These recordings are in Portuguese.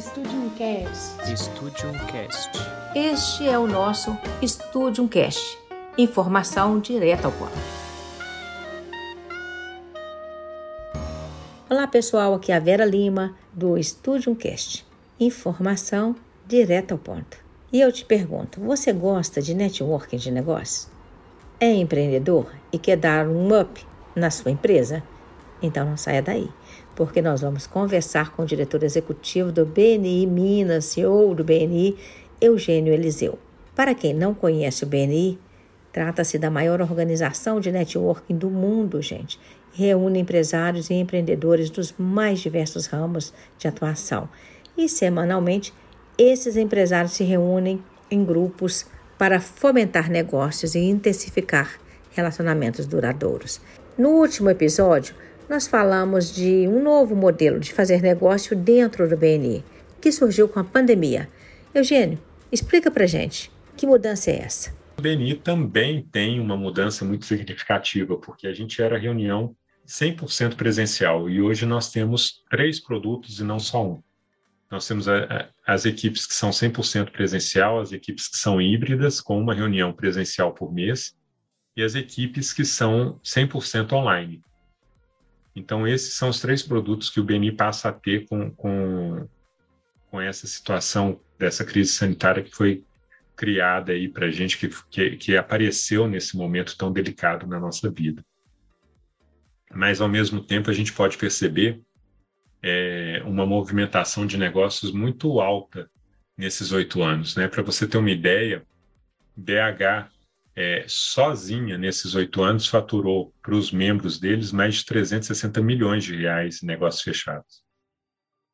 Studium Cast. Studium Cast. Este é o nosso Studium Cast. Informação direta ao ponto. Olá pessoal, aqui é a Vera Lima do Studium Cast. Informação direta ao ponto. E eu te pergunto, você gosta de networking de negócios? É empreendedor e quer dar um up na sua empresa? Então não saia daí, porque nós vamos conversar com o diretor executivo do BNI Minas, CEO do BNI, Eugênio Eliseu. Para quem não conhece o BNI, trata-se da maior organização de networking do mundo, gente. Reúne empresários e empreendedores dos mais diversos ramos de atuação. E semanalmente, esses empresários se reúnem em grupos para fomentar negócios e intensificar relacionamentos duradouros. No último episódio, nós falamos de um novo modelo de fazer negócio dentro do BNI, que surgiu com a pandemia. Eugênio, explica para gente, que mudança é essa? O BNI também tem uma mudança muito significativa, porque a gente era reunião 100% presencial e hoje nós temos três produtos e não só um. Nós temos a, a, as equipes que são 100% presencial, as equipes que são híbridas, com uma reunião presencial por mês, e as equipes que são 100% online. Então, esses são os três produtos que o BNI passa a ter com, com, com essa situação dessa crise sanitária que foi criada aí para a gente, que, que, que apareceu nesse momento tão delicado na nossa vida. Mas, ao mesmo tempo, a gente pode perceber é, uma movimentação de negócios muito alta nesses oito anos. Né? Para você ter uma ideia, BH é, sozinha nesses oito anos faturou para os membros deles mais de 360 milhões de reais em negócios fechados.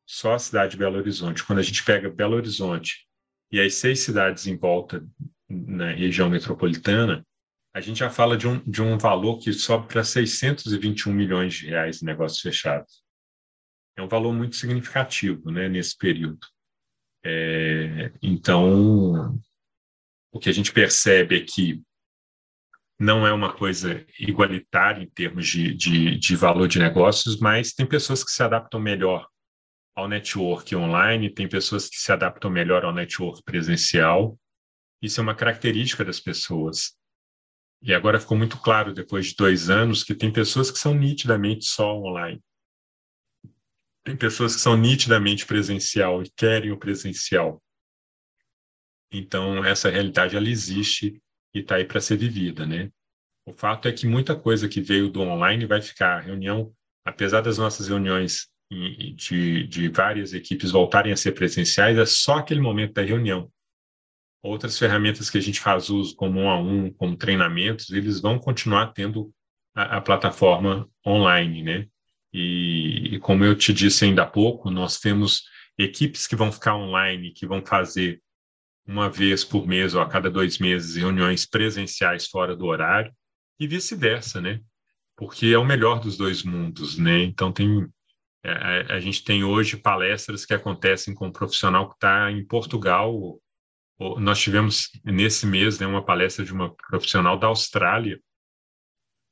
Só a cidade de Belo Horizonte. Quando a gente pega Belo Horizonte e as seis cidades em volta na região metropolitana, a gente já fala de um, de um valor que sobe para 621 milhões de reais em negócios fechados é um valor muito significativo né, nesse período. É, então, o que a gente percebe é que não é uma coisa igualitária em termos de, de, de valor de negócios, mas tem pessoas que se adaptam melhor ao network online, tem pessoas que se adaptam melhor ao network presencial. Isso é uma característica das pessoas. E agora ficou muito claro, depois de dois anos, que tem pessoas que são nitidamente só online. Tem pessoas que são nitidamente presencial e querem o presencial. Então, essa realidade ela existe e está aí para ser vivida, né? O fato é que muita coisa que veio do online vai ficar. A reunião, apesar das nossas reuniões de, de várias equipes voltarem a ser presenciais, é só aquele momento da reunião. Outras ferramentas que a gente faz uso, como um a um, como treinamentos, eles vão continuar tendo a, a plataforma online, né? E, e, como eu te disse ainda há pouco, nós temos equipes que vão ficar online, que vão fazer uma vez por mês ou a cada dois meses reuniões presenciais fora do horário e vice-versa, né? Porque é o melhor dos dois mundos, né? Então tem a, é, é, a gente tem hoje palestras que acontecem com um profissional que está em Portugal. Nós tivemos nesse mês né, uma palestra de uma profissional da Austrália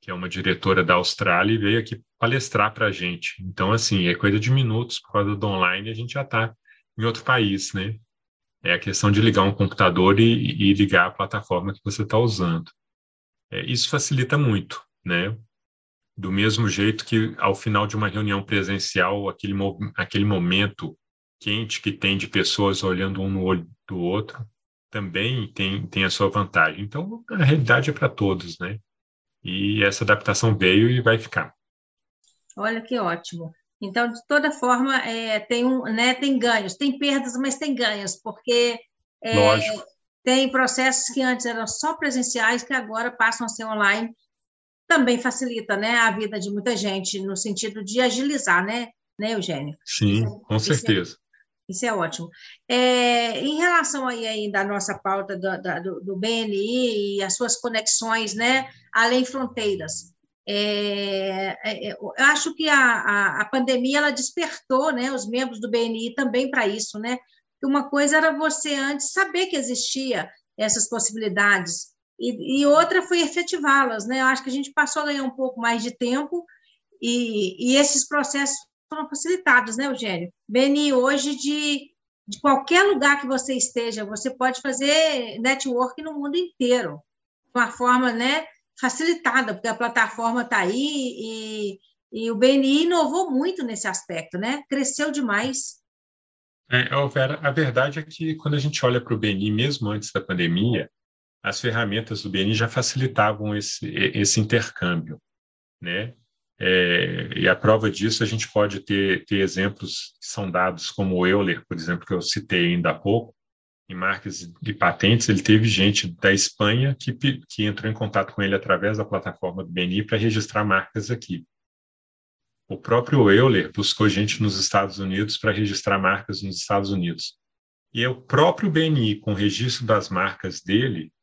que é uma diretora da Austrália, e veio aqui palestrar para a gente. Então, assim, é coisa de minutos, por causa do online, a gente já está em outro país, né? É a questão de ligar um computador e, e ligar a plataforma que você está usando. É, isso facilita muito, né? Do mesmo jeito que, ao final de uma reunião presencial, aquele, aquele momento quente que tem de pessoas olhando um no olho do outro, também tem, tem a sua vantagem. Então, a realidade é para todos, né? e essa adaptação veio e vai ficar. Olha que ótimo. Então, de toda forma, é, tem, um, né, tem ganhos, tem perdas, mas tem ganhos, porque é, tem processos que antes eram só presenciais, que agora passam a ser online. Também facilita né, a vida de muita gente, no sentido de agilizar, né, né Eugênio? Sim, com certeza. Isso é ótimo. É, em relação aí ainda à nossa pauta do, do, do, BNI e as suas conexões, né, além fronteiras, é, é, é, eu acho que a, a, a, pandemia ela despertou, né, os membros do BNI também para isso, né? Uma coisa era você antes saber que existia essas possibilidades e, e outra foi efetivá-las, né? Eu acho que a gente passou a ganhar um pouco mais de tempo e, e esses processos foram facilitados, né, Eugênio? Beni, hoje de de qualquer lugar que você esteja, você pode fazer network no mundo inteiro, de uma forma né, facilitada, porque a plataforma está aí e, e o BNI inovou muito nesse aspecto, né? cresceu demais. É, Vera, a verdade é que quando a gente olha para o BNI, mesmo antes da pandemia, as ferramentas do BNI já facilitavam esse, esse intercâmbio, né? É, e a prova disso a gente pode ter, ter exemplos que são dados como o Euler, por exemplo, que eu citei ainda há pouco, em marcas e patentes, ele teve gente da Espanha que, que entrou em contato com ele através da plataforma do BNI para registrar marcas aqui. O próprio Euler buscou gente nos Estados Unidos para registrar marcas nos Estados Unidos. E o próprio BNI, com o registro das marcas dele,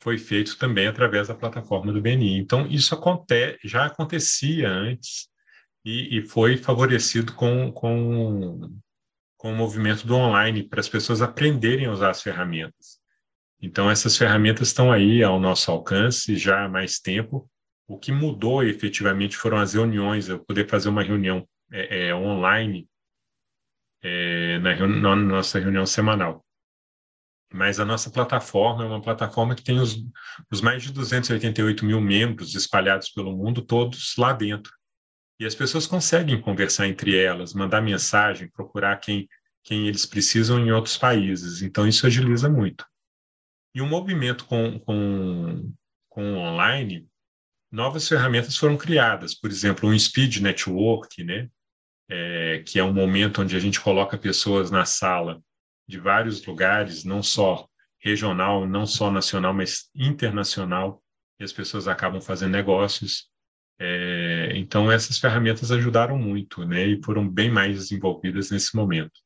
foi feito também através da plataforma do BNI. Então, isso aconte já acontecia antes e, e foi favorecido com, com, com o movimento do online, para as pessoas aprenderem a usar as ferramentas. Então, essas ferramentas estão aí ao nosso alcance já há mais tempo. O que mudou efetivamente foram as reuniões, eu poder fazer uma reunião é, é, online é, na, na nossa reunião semanal mas a nossa plataforma é uma plataforma que tem os, os mais de 288 mil membros espalhados pelo mundo, todos lá dentro. E as pessoas conseguem conversar entre elas, mandar mensagem, procurar quem, quem eles precisam em outros países. Então, isso agiliza muito. E o movimento com, com, com online, novas ferramentas foram criadas. Por exemplo, um Speed Network, né? É, que é um momento onde a gente coloca pessoas na sala de vários lugares, não só regional, não só nacional, mas internacional, e as pessoas acabam fazendo negócios. É, então, essas ferramentas ajudaram muito, né, e foram bem mais desenvolvidas nesse momento.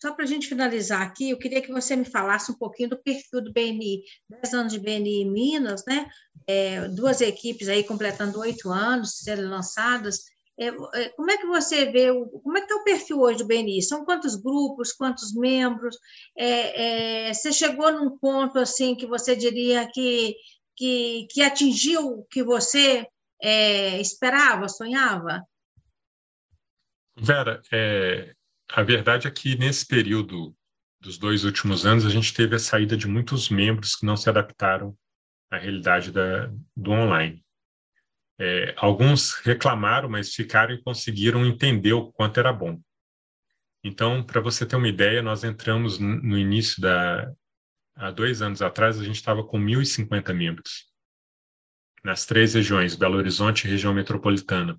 Só para a gente finalizar aqui, eu queria que você me falasse um pouquinho do perfil do BNI. Dez anos de BNI em Minas, né? É, duas equipes aí completando oito anos, sendo lançadas. É, é, como é que você vê, o, como é que está o perfil hoje do BNI? São quantos grupos, quantos membros? É, é, você chegou num ponto assim que você diria que, que, que atingiu o que você é, esperava, sonhava? Vera, é, a verdade é que nesse período dos dois últimos anos a gente teve a saída de muitos membros que não se adaptaram à realidade da, do online. É, alguns reclamaram, mas ficaram e conseguiram entender o quanto era bom. Então, para você ter uma ideia, nós entramos no início da. Há dois anos atrás, a gente estava com 1.050 membros, nas três regiões, Belo Horizonte e região metropolitana.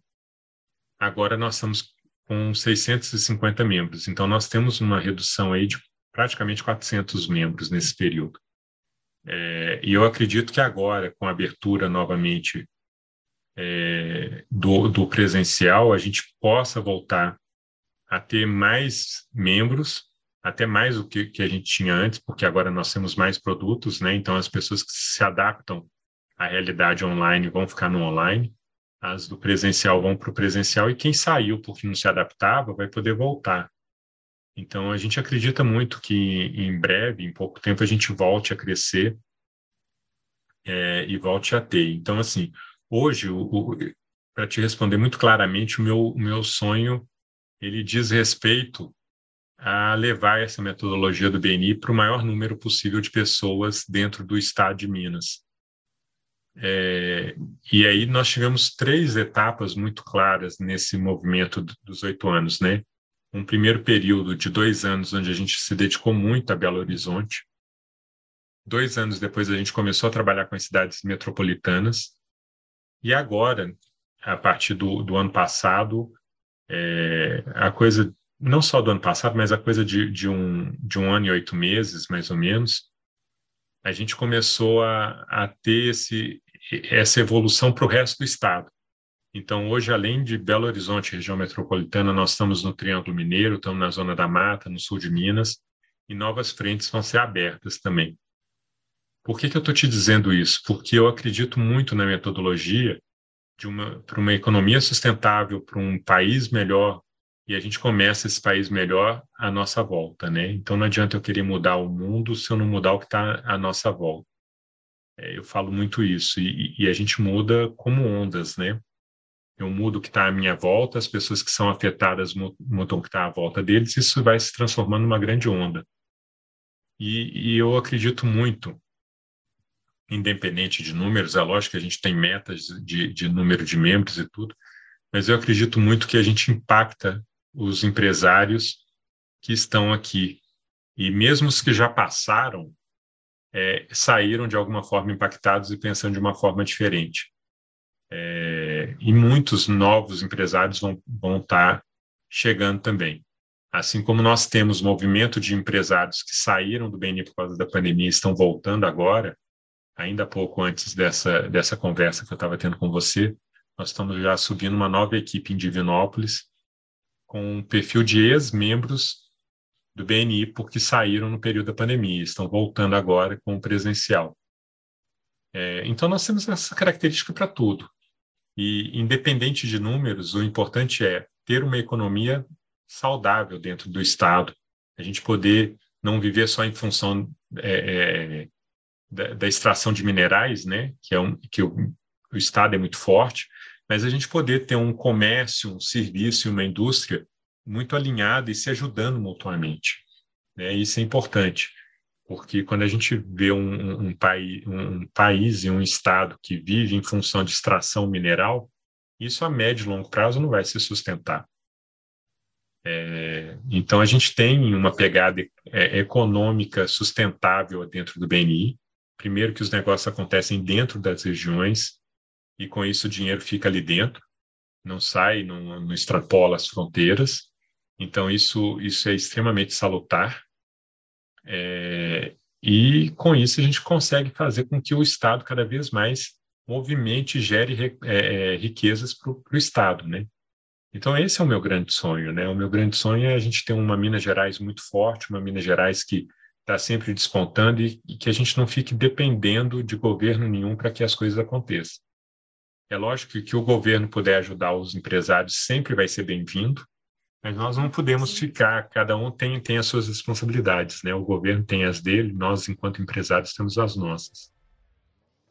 Agora nós estamos com 650 membros, então nós temos uma redução aí de praticamente 400 membros nesse período. É, e eu acredito que agora, com a abertura novamente é, do, do presencial, a gente possa voltar a ter mais membros, até mais do que, que a gente tinha antes, porque agora nós temos mais produtos, né? Então, as pessoas que se adaptam à realidade online vão ficar no online, as do presencial vão para o presencial, e quem saiu porque não se adaptava vai poder voltar. Então, a gente acredita muito que em breve, em pouco tempo, a gente volte a crescer é, e volte a ter. Então, assim, hoje, para te responder muito claramente, o meu, o meu sonho ele diz respeito a levar essa metodologia do BNI para o maior número possível de pessoas dentro do estado de Minas. É, e aí nós tivemos três etapas muito claras nesse movimento dos oito anos, né? Um primeiro período de dois anos onde a gente se dedicou muito a Belo Horizonte. Dois anos depois a gente começou a trabalhar com as cidades metropolitanas e agora, a partir do, do ano passado, é, a coisa, não só do ano passado, mas a coisa de, de, um, de um ano e oito meses, mais ou menos, a gente começou a, a ter esse, essa evolução para o resto do estado. Então, hoje, além de Belo Horizonte, região metropolitana, nós estamos no Triângulo Mineiro, estamos na Zona da Mata, no sul de Minas, e novas frentes vão ser abertas também. Por que, que eu estou te dizendo isso? Porque eu acredito muito na metodologia de uma para uma economia sustentável, para um país melhor, e a gente começa esse país melhor à nossa volta, né? Então não adianta eu querer mudar o mundo se eu não mudar o que está à nossa volta. É, eu falo muito isso e, e, a gente muda como ondas, né? eu mudo o que está à minha volta, as pessoas que são afetadas mudam o que está à volta deles, isso vai se transformando numa grande onda. E, e, eu acredito muito, independente de números, é lógico que a gente tem metas de, de número de membros e tudo, mas eu acredito muito que a gente impacta os empresários que estão aqui. E mesmo os que já passaram, é, saíram de alguma forma impactados e pensando de uma forma diferente. É, e muitos novos empresários vão, vão estar chegando também. Assim como nós temos movimento de empresários que saíram do BNI por causa da pandemia e estão voltando agora, ainda pouco antes dessa, dessa conversa que eu estava tendo com você, nós estamos já subindo uma nova equipe em Divinópolis, com um perfil de ex-membros do BNI porque saíram no período da pandemia, estão voltando agora com o presencial. É, então, nós temos essa característica para tudo. E, independente de números, o importante é ter uma economia saudável dentro do Estado, a gente poder não viver só em função é, é, da, da, extração de minerais, né, que, é um, que o, o Estado é muito forte, mas a gente poder ter um comércio, um serviço e uma indústria muito alinhada e se ajudando mutuamente. Né? Isso é importante, porque quando a gente vê um, um, um, pai, um país e um estado que vive em função de extração mineral, isso a médio e longo prazo não vai se sustentar. É, então, a gente tem uma pegada é, econômica sustentável dentro do BNI. Primeiro, que os negócios acontecem dentro das regiões, e com isso o dinheiro fica ali dentro, não sai, não, não extrapola as fronteiras. Então, isso, isso é extremamente salutar. É, e com isso a gente consegue fazer com que o Estado cada vez mais movimente e gere é, é, riquezas para o Estado, né? Então esse é o meu grande sonho, né? O meu grande sonho é a gente ter uma Minas Gerais muito forte, uma Minas Gerais que está sempre despontando e, e, que a gente não fique dependendo de governo nenhum para que as coisas aconteçam. É lógico que, que o governo puder ajudar os empresários sempre vai ser bem-vindo, mas nós não podemos ficar, cada um tem, tem as suas responsabilidades, né? O governo tem as dele, nós, enquanto empresários, temos as nossas.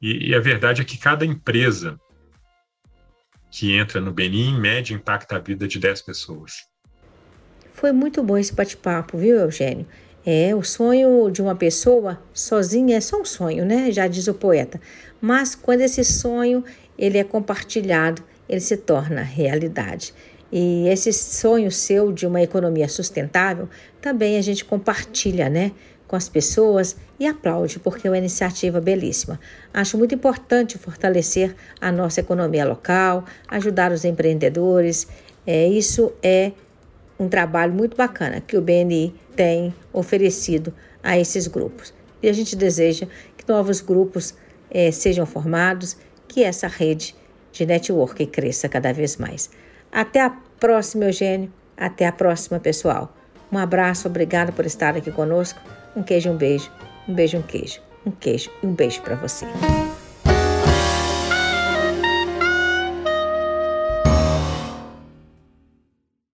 E, e a verdade é que cada empresa que entra no Benin, em média, impacta a vida de 10 pessoas. Foi muito bom esse bate-papo, viu, Eugênio? É, o sonho de uma pessoa sozinha é só um sonho, né? Já diz o poeta. Mas quando esse sonho ele é compartilhado, ele se torna realidade. E esse sonho seu de uma economia sustentável também a gente compartilha, né? Com as pessoas e aplaude, porque é uma iniciativa belíssima. Acho muito importante fortalecer a nossa economia local, ajudar os empreendedores. É, isso é um trabalho muito bacana que o BNI tem oferecido a esses grupos. E a gente deseja que novos grupos é, sejam formados, que essa rede de network cresça cada vez mais. Até a próxima, Eugênio. Até a próxima, pessoal. Um abraço, obrigado por estar aqui conosco. Um queijo, um beijo. Um beijo, um queijo. Um queijo e um beijo para você.